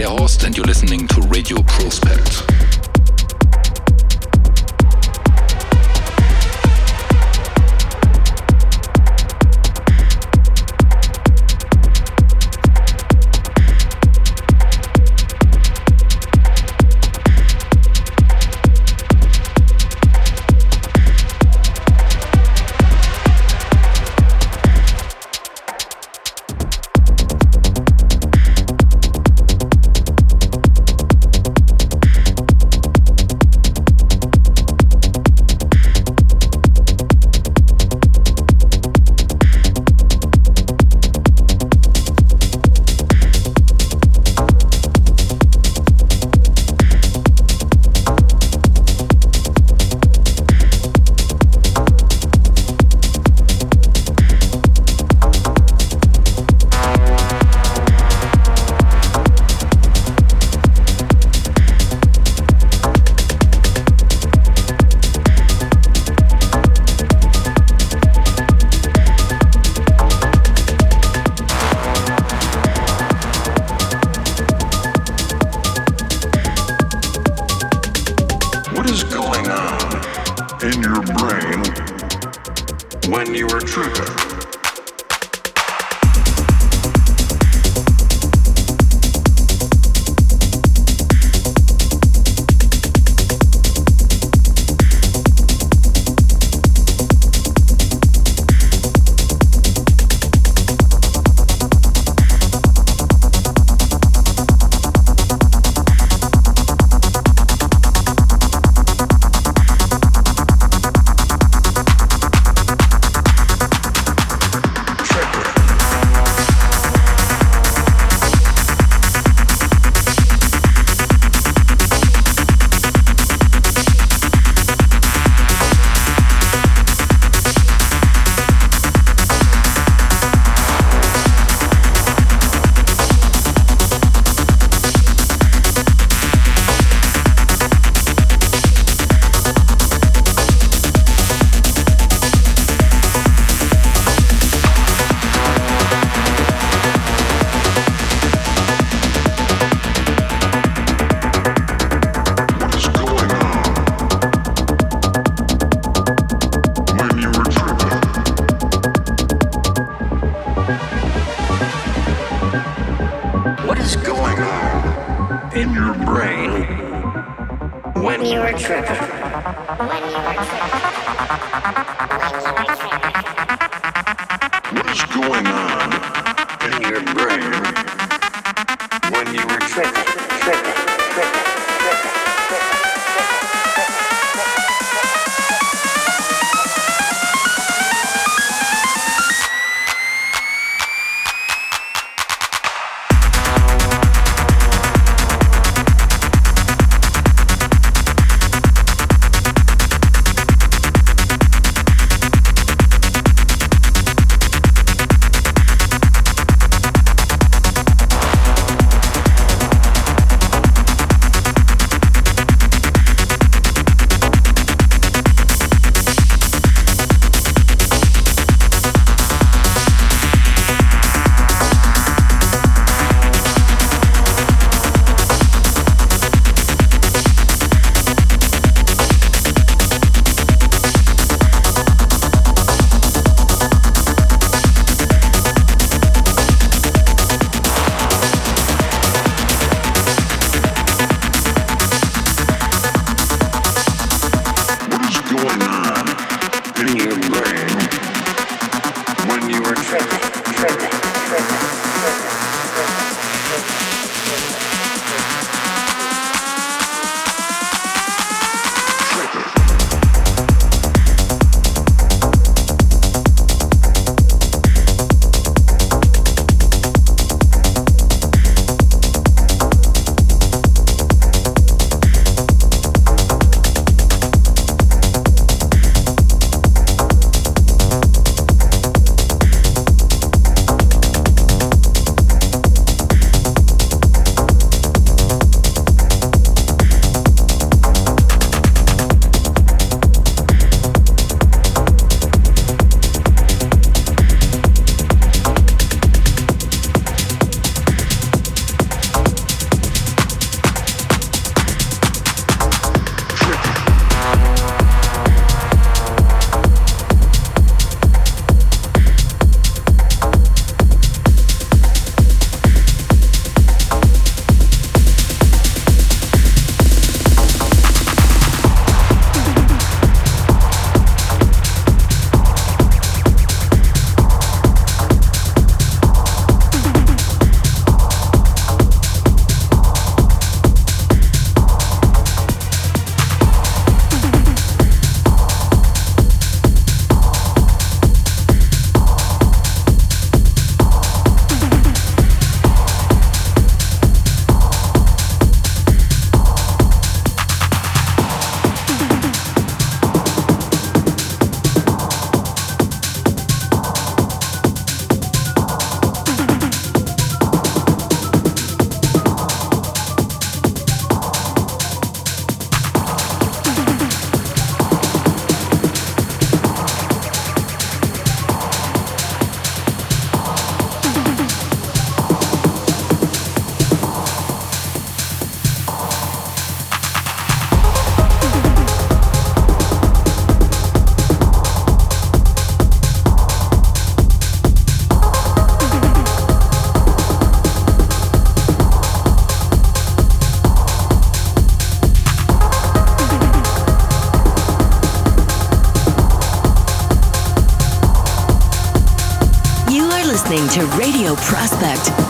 Heerhorst, and you're listening to Radio Prospect. To Radio Prospect.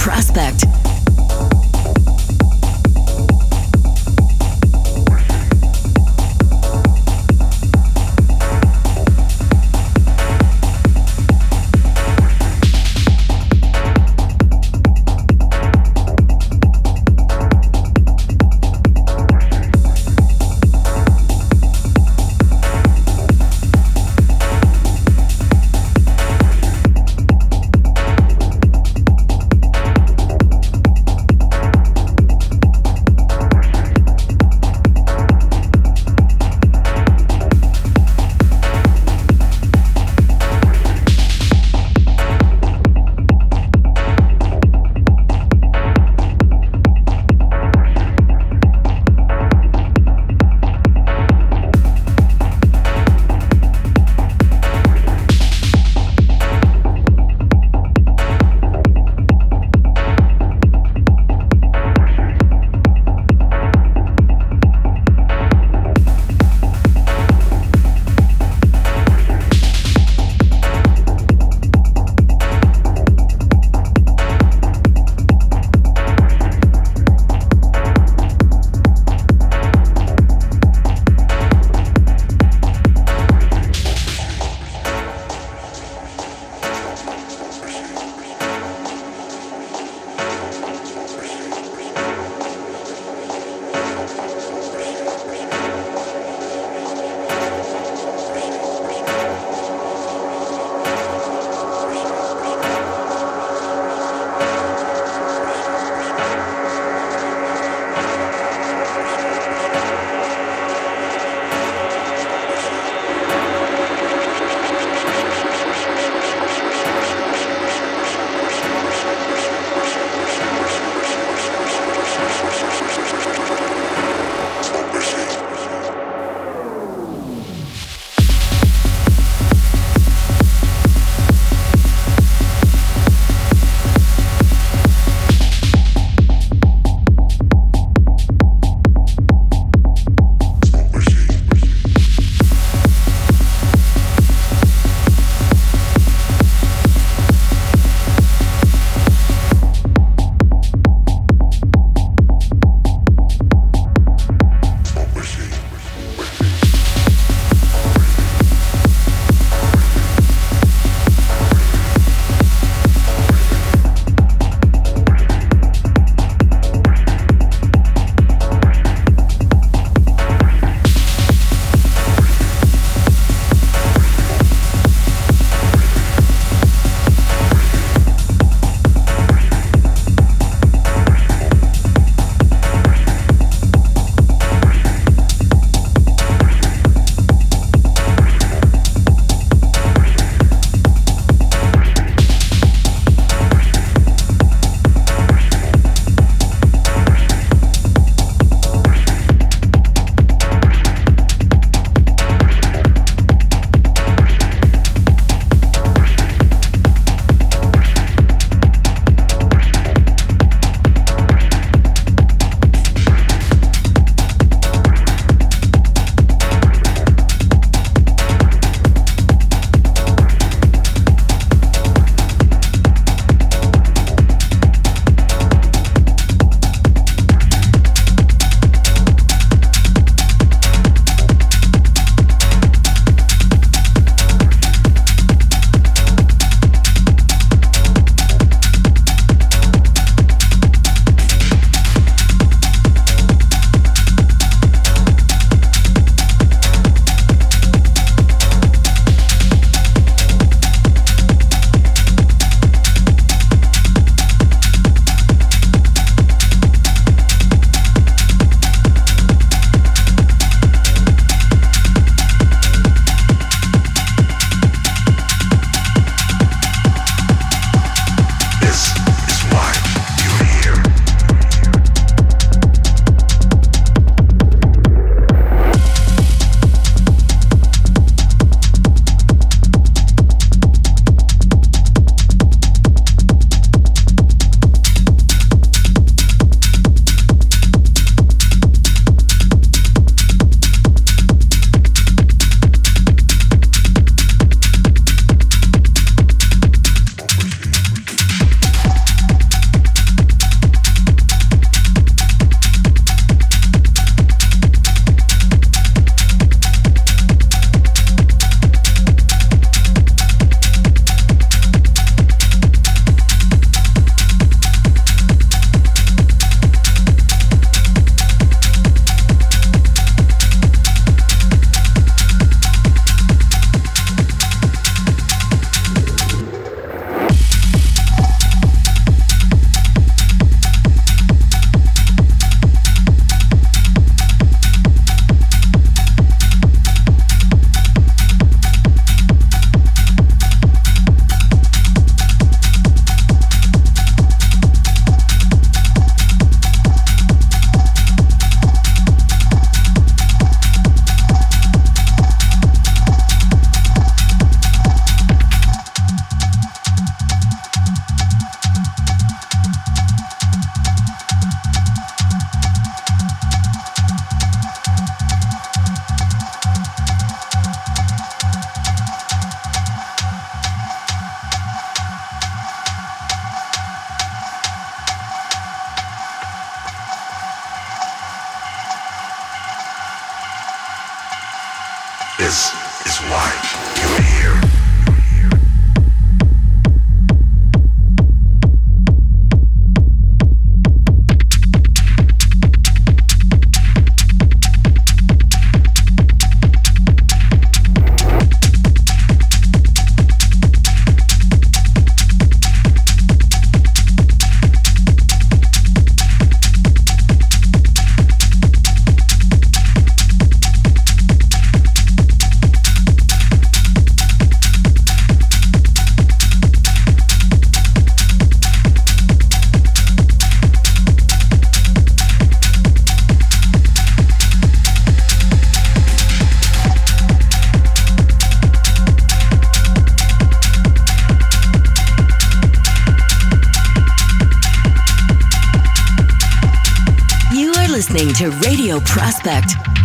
Prospect. Prospect.